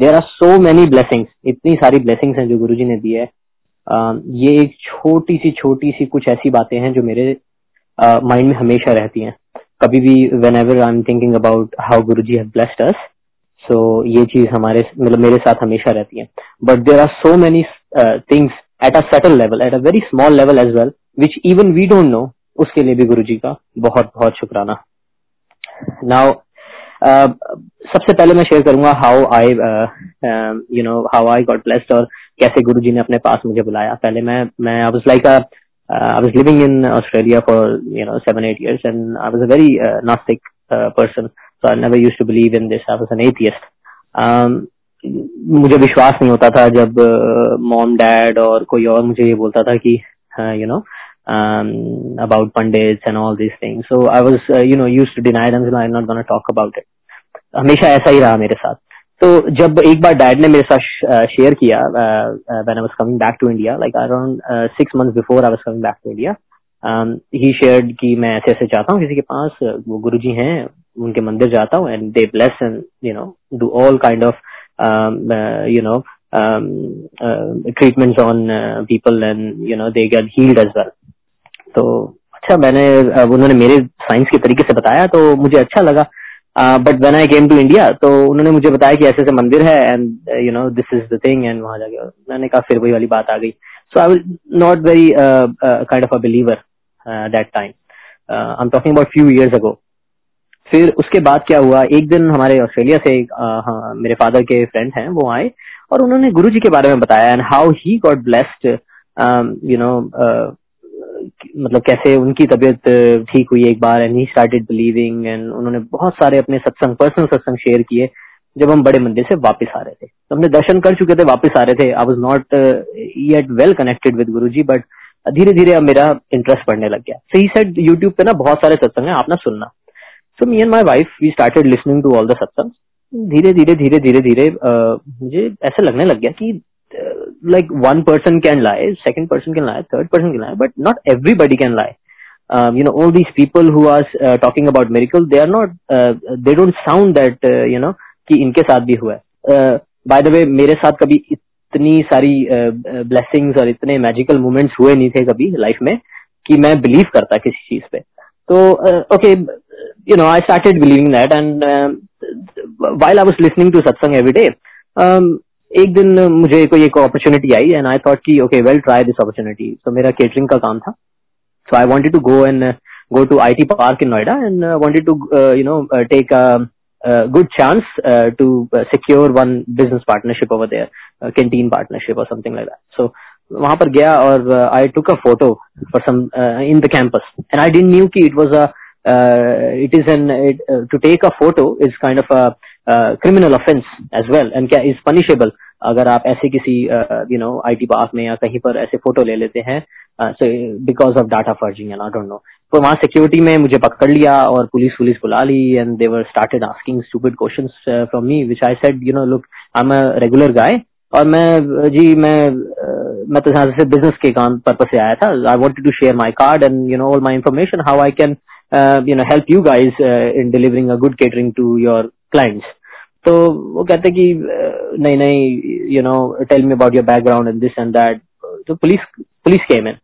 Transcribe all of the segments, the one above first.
There are so many blessings इतनी सारी blessings हैं जो गुरु जी ने दी है। uh, ये एक छोटी सी छोटी सी कुछ ऐसी बातें हैं जो मेरे माइंड uh, में हमेशा रहती हैं। कभी भी whenever I am thinking about how Guru ji blessed अस सो ये चीज़ हमारे मतलब मेरे साथ हमेशा रहती है। But there are so many things at a subtle level at a very small level as well which even we don't know उसके लिए भी गुरु जी का बहुत बहुत शुक्राना। नाउ uh, सबसे पहले मैं शेयर करूँगा how I you know how I got blessed और कैसे गुरु जी ने अपने पास मुझे बुलाया। पहले मैं मैं I was like I was living in Australia for you know seven eight years and I was a very nastic person so I never used to believe in this I was an atheist मुझे विश्वास नहीं होता था जब mom uh, dad और कोई और मुझे ये बोलता था कि you know about pandits and all these things. So I was, uh, you know, used to deny them. I'm not going to talk about it. हमेशा ऐसा ही रहा मेरे साथ तो जब एक बार डैड ने मेरे साथ शेयर किया when I was coming back to India like around six months before I was coming back to India he shared कि मैं ऐसे ऐसे चाहता हूँ किसी के पास वो गुरु जी हैं उनके मंदिर जाता हूँ and they bless and you know do all kind of you know treatments on people and you know they get healed as well तो अच्छा मैंने उन्होंने मेरे साइंस के तरीके से बताया तो मुझे अच्छा लगा। But when I came to India तो उन्होंने मुझे बताया कि ऐसे ऐसे मंदिर है and you know this is the thing and वहाँ जाके मैंने कहा फिर वही वाली बात आ गई। So I will not very kind of a believer that time I am talking about few years ago फिर उसके बाद क्या हुआ? एक दिन हमारे ऑस्ट्रेलिया से uh, मेरे फादर के फ्रेंड हैं वो आए और उन्होंने गुरु जी के बारे में बताया and how he got blessed you know मतलब कैसे उनकी तबीयत ठीक हुई एक बार and he started believing and उन्होंने बहुत सारे अपने सत्संग पर्सनल सत्संग शेयर किए जब हम बड़े मंदिर से वापस आ रहे थे। तो हमने दर्शन कर चुके थे, वापस आ रहे थे। I was not yet well connected with Guru ji but धीरे धीरे अब मेरा इंटरेस्ट बढ़ने लग गया। सो ही सेड यूट्यूब पे ना बहुत सारे सत्संग है, आप ना सुनना। So me and my wife we started listening to all the satsang. धीरे धीरे धीरे धीरे धीरे मुझे ऐसा लगने लग गया कि like one person can lie second person can lie third person can lie but not everybody can lie you know all these people who are talking about miracle they are not they don't sound that you know कि इनके साथ भी हुआ है। Bye the वे मेरे साथ कभी इतनी सारी ब्लेसिंग्स uh, और इतने मैजिकल मोमेंट्स हुए नहीं थे कभी लाइफ में कि मैं बिलीव करता किसी चीज़ पे। तो okay you know I started believing that and while I was listening to satsang every day एक दिन मुझे कोई एक अपॉर्चुनिटी आई एंड आई थॉट की okay well try this opportunity so मेरा केटरिंग का काम था। So I wanted to go and go to I T park in Noida and wanted to you know take good chance to secure one business partnership of there canteen partnership और something like that so वहाँ पर गया और I took a photo for some in the campus and I did knew की it was a is an to take a photo is kind of a criminal offence as well and क्या is punishable अगर आप ऐसे किसी you know IT park में या कहीं पर ऐसे फ़ोटो ले लेते हैं because of data forging and I don't know तो वहाँ सिक्योरिटी में मुझे पकड़ लिया और पुलिस पुलिस बुला ली and they were started asking stupid questions from me which I said you know look I am a regular guy और मैं, जी, मैं मैं तो यहाँ से बिज़नेस के काम पर्पज से आया था. I wanted to share my card and you know all my information how I can you know help you guys in delivering a good catering to your clients तो वो कहते कि नहीं नहीं you know tell me about your background and this and that तो police police came in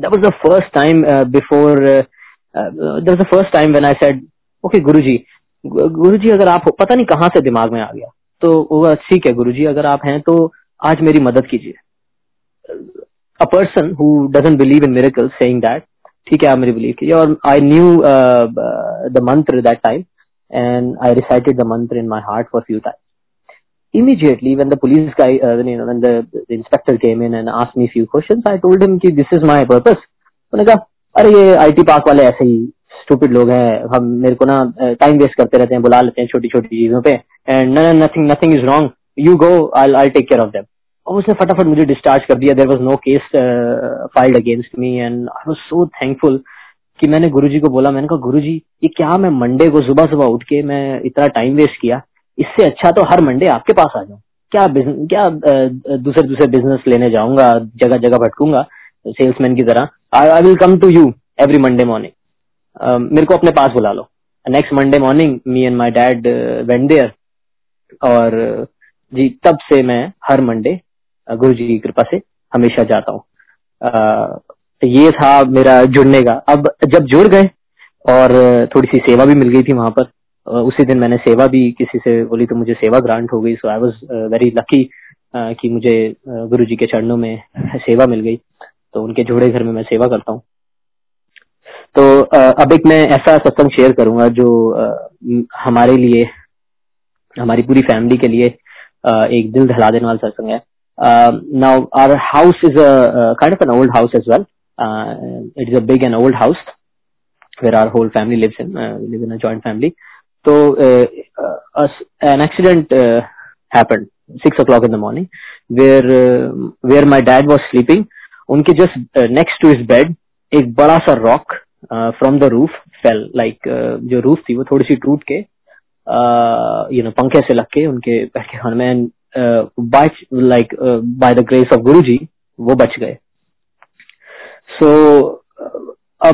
that was the first time before that was the first time when I said okay Guruji Guruji अगर आप पता नहीं कहाँ से दिमाग में आ गया। तो वो ठीक है गुरुजी अगर आप हैं तो आज मेरी मदद कीजिए। A person who doesn't believe in miracles saying that ठीक है, आप मेरी बिलीव कीजिए। और I knew the mantra that time and I recited the mantra in my heart for a few times. Immediately, when the police guy, uh, when, you know, when the, the inspector came in and asked me a few questions, I told him कि this is my purpose. मैंने कहा अरे ये IT park वाले ऐसे ही stupid लोग हैं हम मेरे को ना टाइम वेस्ट करते रहते हैं बुला लेते हैं छोटी छोटी चीजों पे and nothing nothing is wrong you go I I take care of them और उसने फटाफट मुझे डिस्चार्ज कर दिया there was no case filed against me and I was so thankful कि मैंने गुरुजी को बोला, मैंने कहा, गुरुजी, ये क्या मैं मंडे को सुबह सुबह उठ के मैं इतना टाइम वेस्ट किया? इससे अच्छा तो हर मंडे आपके पास आ जाऊँ। क्या क्या दूसरे दूसरे बिज़नेस लेने जाऊँगा जगह जगह भटकूँगा सेल्समैन की तरह? I will come to you every Monday morning मेरे को अपने पास बुला लो। Next Monday morning me and my dad went there और, जी, तब से मैं हर मंडे गुरु जी की कृपा से हमेशा जाता हूँ। ये था मेरा जुड़ने का। अब जब जुड़ गए और थोड़ी सी सेवा भी मिल गई थी वहाँ पर उसी दिन मैंने सेवा भी किसी से बोली तो मुझे सेवा ग्रांट हो गई। So I was very lucky कि मुझे गुरु जी के चरणों में सेवा मिल गई। तो उनके जोड़े घर में मैं सेवा करता हूँ। तो अब एक मैं ऐसा सत्संग शेयर करूँगा जो हमारे लिए, हमारी पूरी फैमिली के लिए एक दिल दहला देने वाला सत्संग है। Now our house is a kind of an old house as well it is a big and old house where our whole family lives in. Uh, we live in a joint family. So uh, uh, an accident uh, happened six o'clock in the morning, where uh, where my dad was sleeping. उनके just uh, next to his bed एक बड़ा सा uh, from the roof fell like uh, जो roof थी वो थोड़ी सी टूट के uh, you know पंखे से लग के उनके पैर के खाने में uh, like uh, by the grace of Guruji वो बच गए so uh,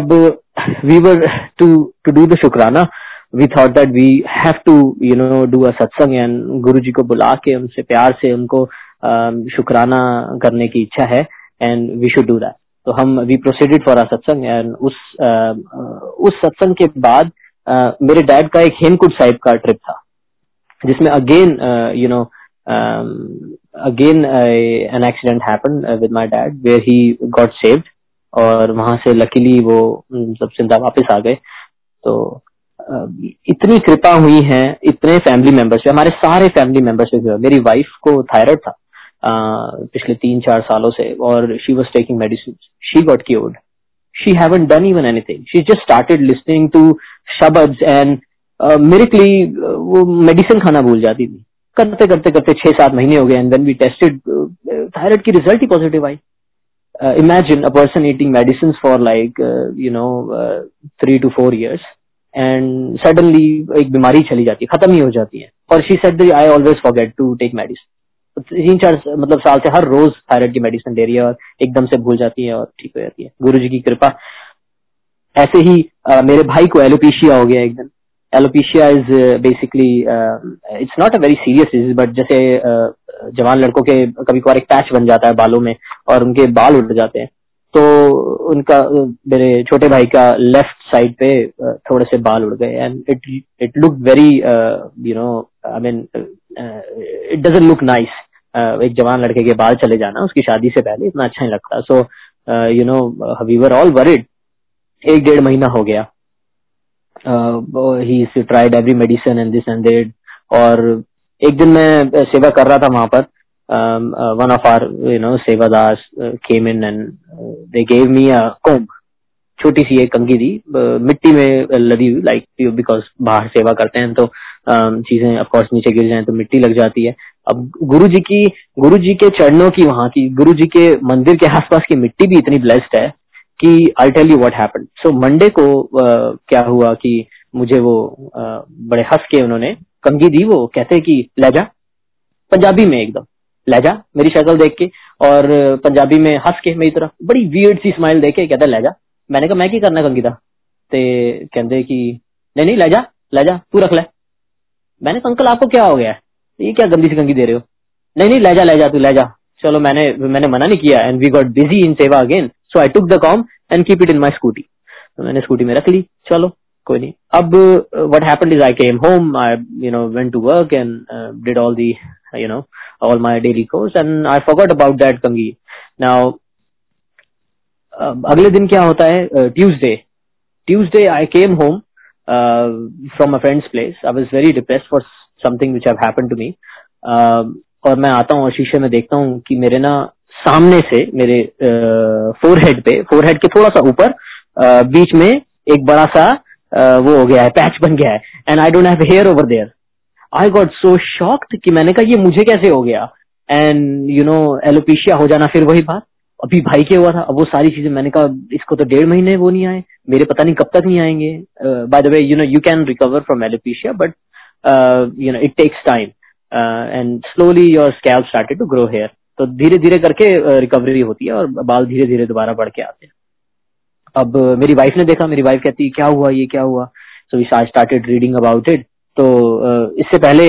we were to to do the शुक्राना we thought that we have to you know do a satsang and गुरु जी को बुला के उनसे प्यार से उनको शुक्राना करने की इच्छा है and we should do that तो हम we proceeded for a सत्संग and उस उस सत्संग के बाद मेरे डैड का एक हेमकुट साहिब का ट्रिप था जिसमें again you know again uh, an accident happened uh, with my dad where he got saved और वहाँ से लकीली वो सब ज़िंदा वापस आ गए। तो इतनी कृपा हुई है, इतने फैमिली मेंबर्स पे, हमारे सारे फैमिली मेंबर्स पे मेरी वाइफ को थायराइड था पिछले तीन चार सालों से, और she was taking medicine she got cured she haven't done even anything she just started listening to shabad and miraculously वो मेडिसिन खाना भूल जाती थी। करते करते करते छह सात महीने हो गए and when we tested thyroid की रिज़ल्ट ही पॉजिटिव आई। Uh, imagine a person eating medicines for like uh, you know uh, three to four years and suddenly एक बीमारी चली जाती है खत्म ही हो जाती है। और she said I always forget to take medicine तीन चार मतलब साल से हर रोज थायराइड की मेडिसिन ले रही है और एकदम से भूल जाती है और ठीक हो जाती है। गुरु जी की कृपा। ऐसे ही uh, मेरे भाई को एलोपीशिया हो गया एक दिन। Alopecia is basically it's not a very serious disease but जैसे uh, जवान लड़कों के कभी कभार एक पैच बन जाता है बालों में और उनके बाल उड़ जाते हैं। तो उनका, मेरे छोटे भाई का लेफ़्ट साइड पे थोड़े से बाल उड़ गए and it it look very you know I mean it doesn't look nice एक जवान लड़के के बाल चले जाना उसकी शादी से पहले, इतना अच्छा नहीं लगता। So you know we were all worried एक डेढ़ महीना हो गया। He tried every medicine and this and और एक दिन मैं सेवा कर रहा था वहाँ पर। One of our you know Sevadas came in and they gave me a comb छोटी सी एक कंगी थी मिट्टी में लदी हुई लाइक बिकॉज़ बाहर सेवा करते हैं तो चीज़ें ऑफकोर्स नीचे गिर जाए तो मिट्टी लग जाती है। अब गुरु जी की गुरु जी के चरणों की वहाँ की गुरु जी के मंदिर के आसपास की मिट्टी भी इतनी ब्लेस्ड है कि I tell you what happened so Monday को uh, क्या हुआ कि मुझे वो uh, बड़े हंस के उन्होंने कंगी दी वो कहते कि लहजा पंजाबी में एकदम लहजा मेरी शक्ल देख के और पंजाबी में हंस के मेरी तरफ़, बड़ी वियर्ड सी स्माइल देख के कहता लहजा मैंने कहा, मैं की करना कंगी ते कहते कि, नहीं नहीं लहजा लहजा तू रख ले। मैंने कहा, अंकल, आपको क्या हो गया? ये क्या गंदी सी कंगी दे रहे हो? नहीं नहीं लहजा लहजा तू लहजा चलो, मैंने मैंने मना नहीं किया and we got busy in seva again so I took the comb and keep it in my scooty तो मैंने स्कूटी में रख ली, चलो कोई नहीं। अब what happened is I came home I you know went to work and did all the you know all my daily chores and I forgot about that कंगी now अगले दिन क्या होता है? Tuesday Tuesday I came home from a friends place I was very depressed for something which have happened to me और मैं आता हूँ और शीशे में देखता हूँ कि मेरे ना सामने से मेरे फोरहेड uh, पे फोरहेड के थोड़ा सा ऊपर uh, बीच में एक बड़ा सा वो हो गया है पैच बन गया है and I don't have hair over there I got so shocked कि मैंने कहा, ये मुझे कैसे हो गया? एंड यू नो एलोपीशिया हो जाना फिर वही बात। अभी भाई के हुआ था, अब वो सारी चीज़ें, मैंने कहा, इसको तो डेढ़ महीने वो नहीं आए, मेरे पता नहीं कब तक नहीं आएँगे। By the way you know you can recover from alopecia but you know it takes time and slowly your scalp started to grow hair तो धीरे धीरे करके रिकवरी होती है और बाल धीरे धीरे दोबारा बढ़ के आते हैं। अब मेरी वाइफ ने देखा, मेरी वाइफ कहती, क्या हुआ ये, क्या हुआ? So we started reading about it तो इससे पहले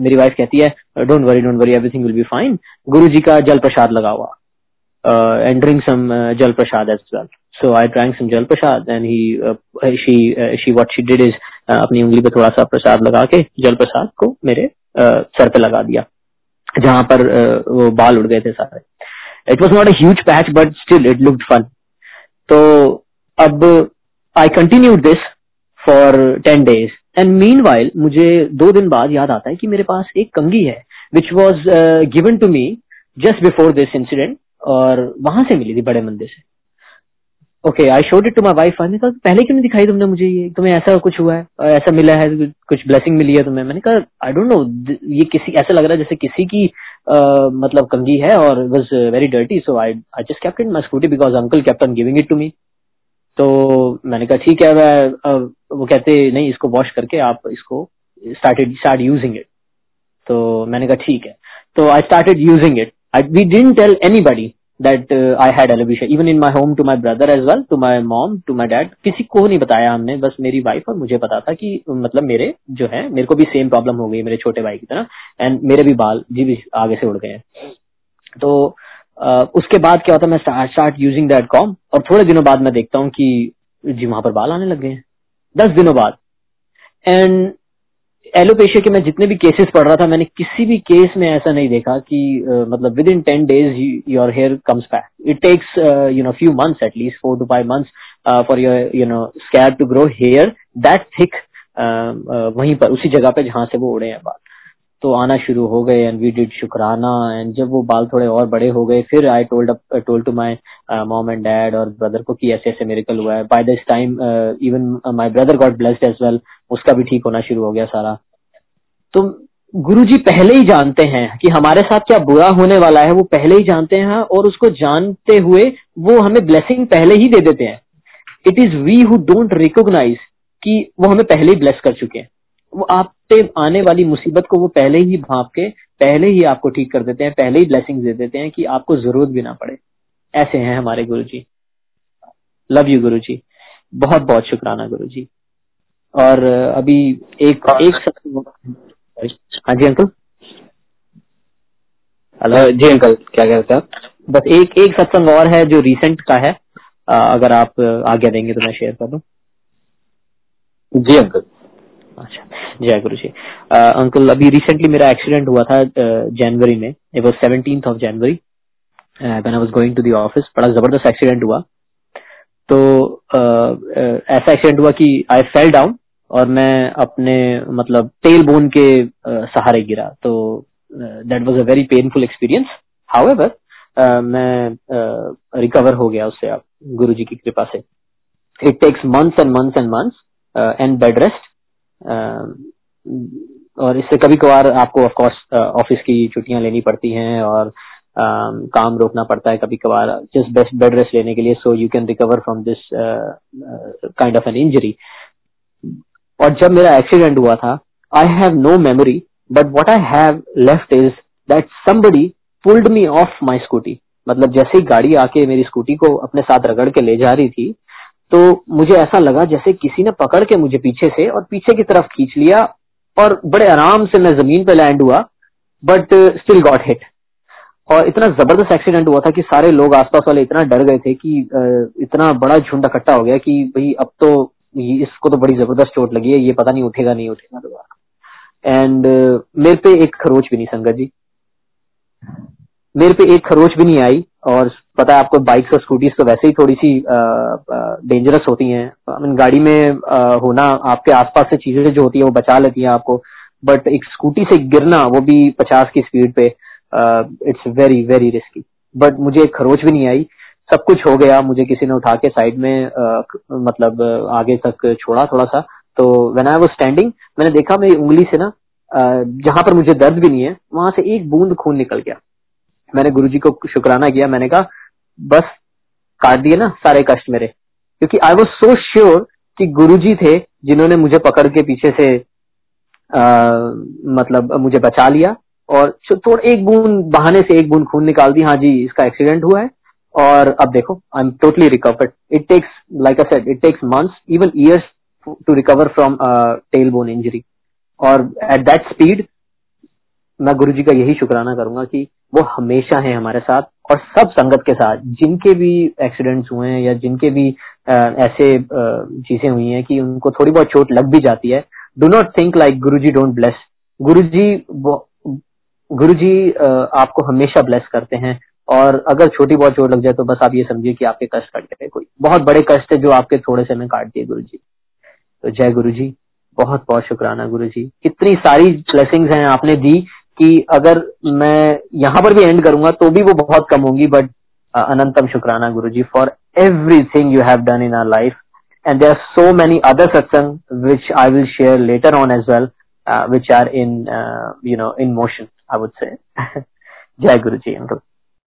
मेरी वाइफ कहती है don't worry don't worry everything will be fine Guru ji का जल प्रसाद लगा हुआ and drink some jal prasad as well so I drank some jal prasad and he she she what she did is अपनी उंगली पे थोड़ा सा प्रसाद लगा के जल प्रसाद को मेरे सर पे लगा दिया, जहाँ पर वो बाल उड़ गए थे सारे. It was not a huge patch but still it looked fun तो अब I continue this for ten days and meanwhile मुझे दो दिन बाद याद आता है कि मेरे पास एक कंगी है which was given to me just before this incident और वहाँ से मिली थी बड़े मंदिर से। Okay I showed it to my wife मैंने कहा पहले क्यों नहीं दिखाई तुमने मुझे ये? तुम्हें ऐसा कुछ हुआ है? ऐसा मिला है? कुछ ब्लेसिंग मिली है तुम्हें? मैंने कहा आई डोंट नो ये किसी ऐसा लग रहा है जैसे किसी की uh, मतलब कंगी है और was very dirty so I I just kept in my scooty because uncle kept on giving it to me तो मैंने कहा ठीक है मैं वो कहते नहीं इसको वॉश करके आप इसको स्टार्टेड स्टार्ट यूजिंग इट तो मैंने कहा ठीक है. तो I started using it I we didn't tell anybody that I had alopecia even in my home to my brother as well to my mom to my dad किसी को नहीं बताया हमने बस मेरी वाइफ और मुझे पता था कि मतलब मेरे जो है मेरे को भी सेम प्रॉब्लम हो गई मेरे छोटे भाई की तरह एंड मेरे भी बाल जी भी आगे से उड़ गए हैं। तो Uh, उसके बाद क्या होता है मैं स्टार्ट यूजिंग दैट कॉम और थोड़े दिनों बाद मैं देखता हूँ कि जी वहाँ पर बाल आने लग गए हैं। दस दिनों बाद। एंड एलोपेशिया के मैं जितने भी केसेस पढ़ रहा था मैंने किसी भी केस में ऐसा नहीं देखा कि uh, मतलब within ten days your hair comes back it takes you know few months at least four to five months for your you know scar to grow hair that thick वहीं पर उसी जगह पे जहाँ से वो उड़े हैं बाल तो आना शुरू हो गए and we did shukrana and जब वो बाल थोड़े और बड़े हो गए, फिर I told told to my mom and dad और ब्रदर को कि ऐसे ऐसे मेरिकल हुआ है। By this time even my brother got blessed as well उसका भी ठीक होना शुरू हो गया सारा। तो गुरु जी पहले ही जानते हैं कि हमारे साथ क्या बुरा होने वाला है, वो पहले ही जानते हैं और उसको जानते हुए वो हमें ब्लेसिंग पहले ही दे देते हैं। It is we who don't recognise कि वो हमें पहले ही ब्लेस कर चुके हैं। वो आप पे आने वाली मुसीबत को वो पहले ही भाप के पहले ही आपको ठीक कर देते हैं पहले ही ब्लेसिंग दे देते हैं कि आपको ज़रूरत भी ना पड़े। ऐसे हैं हमारे गुरु जी लव यू गुरु जी बहुत बहुत शुक्राना गुरु जी और अभी एक एक हाँ। जी अंकल हेलो जी अंकल क्या कह रहे थे बस एक एक सत्संग और है जो रिसेंट का है। अगर आप आज्ञा देंगे तो मैं शेयर कर दूँ। जी अंकल अच्छा जय गुरु जी। अंकल, अभी रिसेंटली मेरा एक्सीडेंट हुआ था जनवरी में। It was seventeen of January when I was going to the office बड़ा ज़बरदस्त एक्सीडेंट हुआ। तो ऐसा एक्सीडेंट हुआ कि आई फेल डाउन और मैं अपने मतलब टेल बोन के सहारे गिरा। तो that was a very painful experience however मैं रिकवर हो गया उससे आप गुरु जी की कृपा से। It takes months and months and months and bed rest और इससे कभी कभार आपको ऑफ़ कोर्स ऑफ़िस की छुट्टियाँ लेनी पड़ती हैं और काम रोकना पड़ता है कभी कभार जस्ट बेस्ट बेड रेस्ट लेने के लिए so you can recover from this kind of an injury और जब मेरा एक्सीडेंट हुआ था I have no memory but what I have left is that somebody pulled me off my scooty मतलब जैसे ही गाड़ी आके मेरी स्कूटी को अपने साथ रगड़ के ले जा रही थी तो मुझे ऐसा लगा जैसे किसी ने पकड़ के मुझे पीछे से और पीछे की तरफ़ खींच लिया और बड़े आराम से मैं ज़मीन पे लैंड हुआ बट स्टिल गॉट हिट और इतना ज़बरदस्त एक्सीडेंट हुआ था कि सारे लोग आसपास वाले इतना डर गए थे कि uh, इतना बड़ा झुंड इकट्ठा हो गया कि भाई अब तो इसको तो बड़ी ज़बरदस्त चोट लगी है ये पता नहीं उठेगा नहीं उठेगा दोबारा। एंड uh, मेरे पे एक खरोच भी नहीं संगत जी। मेरे पे एक खरोच भी नहीं आई। और पता है आपको बाइक्स और स्कूटीज तो वैसे ही थोड़ी सी डेंजरस होती हैं। आई मीन गाड़ी में आ, होना आपके आसपास से चीज़ें जो होती है वो बचा लेती हैं आपको। बट एक स्कूटी से गिरना वो भी पचास की स्पीड पे it's very very risky but मुझे खरोच भी नहीं आई। सब कुछ हो गया मुझे किसी ने उठा के साइड में आ, मतलब आगे तक छोड़ा थोड़ा सा तो वेन आई वो स्टैंडिंग मैंने देखा मेरी उंगली से ना जहाँ पर मुझे दर्द भी नहीं है वहाँ से एक बूंद खून निकल गया। मैंने गुरु जी को शुक्राना किया मैंने कहा बस काट दिए ना सारे कष्ट मेरे। क्योंकि आई वॉज़ सो श्योर कि गुरु जी थे जिन्होंने मुझे पकड़ के पीछे से आ, मतलब मुझे बचा लिया और थोड़ा एक बूंद बहाने से एक बूंद खून निकाल दी हाँ जी इसका एक्सीडेंट हुआ है। और अब देखो I am totally recovered it takes like I said it takes months even years to recover from tail bone injury और एट दैट स्पीड मैं गुरु जी का यही शुक्राना करूँगा कि वो हमेशा है हमारे साथ और सब संगत के साथ जिनके भी एक्सीडेंट्स हुए हैं या जिनके भी आ, ऐसे चीज़ें हुई हैं कि उनको थोड़ी बहुत चोट लग भी जाती है। Do not think like Guru ji don't bless गुरु जी गुरु जी आपको हमेशा ब्लेस करते हैं और अगर छोटी बहुत चोट लग जाए तो बस आप ये समझिए कि आपके कष्ट कट गए कोई। बहुत बड़े कष्ट है जो आपके थोड़े से में काट दिए गुरु जी तो जय गुरु जी बहुत बहुत शुक्राना गुरु जी कितनी सारी ब्लेसिंग्स हैं आपने दी कि अगर मैं यहाँ पर भी एंड करूँगा तो भी वो बहुत कम होंगी बट अनंतम शुक्राना Guru ji for everything you have done in our life and there are so many other satsang which I will share later on as well which are in you know in motion I would say जय Guru ji uncle